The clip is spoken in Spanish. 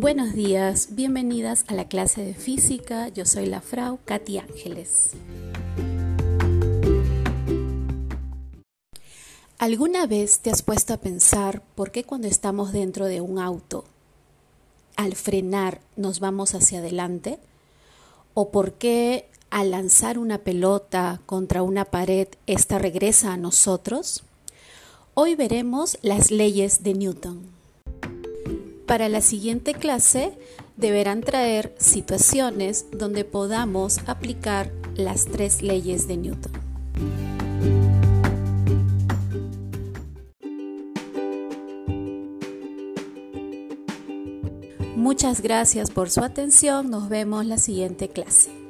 Buenos días, bienvenidas a la clase de física. Yo soy la Frau Katy Ángeles. ¿Alguna vez te has puesto a pensar por qué cuando estamos dentro de un auto, al frenar nos vamos hacia adelante? ¿O por qué al lanzar una pelota contra una pared, esta regresa a nosotros? Hoy veremos las leyes de Newton. Para la siguiente clase deberán traer situaciones donde podamos aplicar las tres leyes de Newton. Muchas gracias por su atención. Nos vemos la siguiente clase.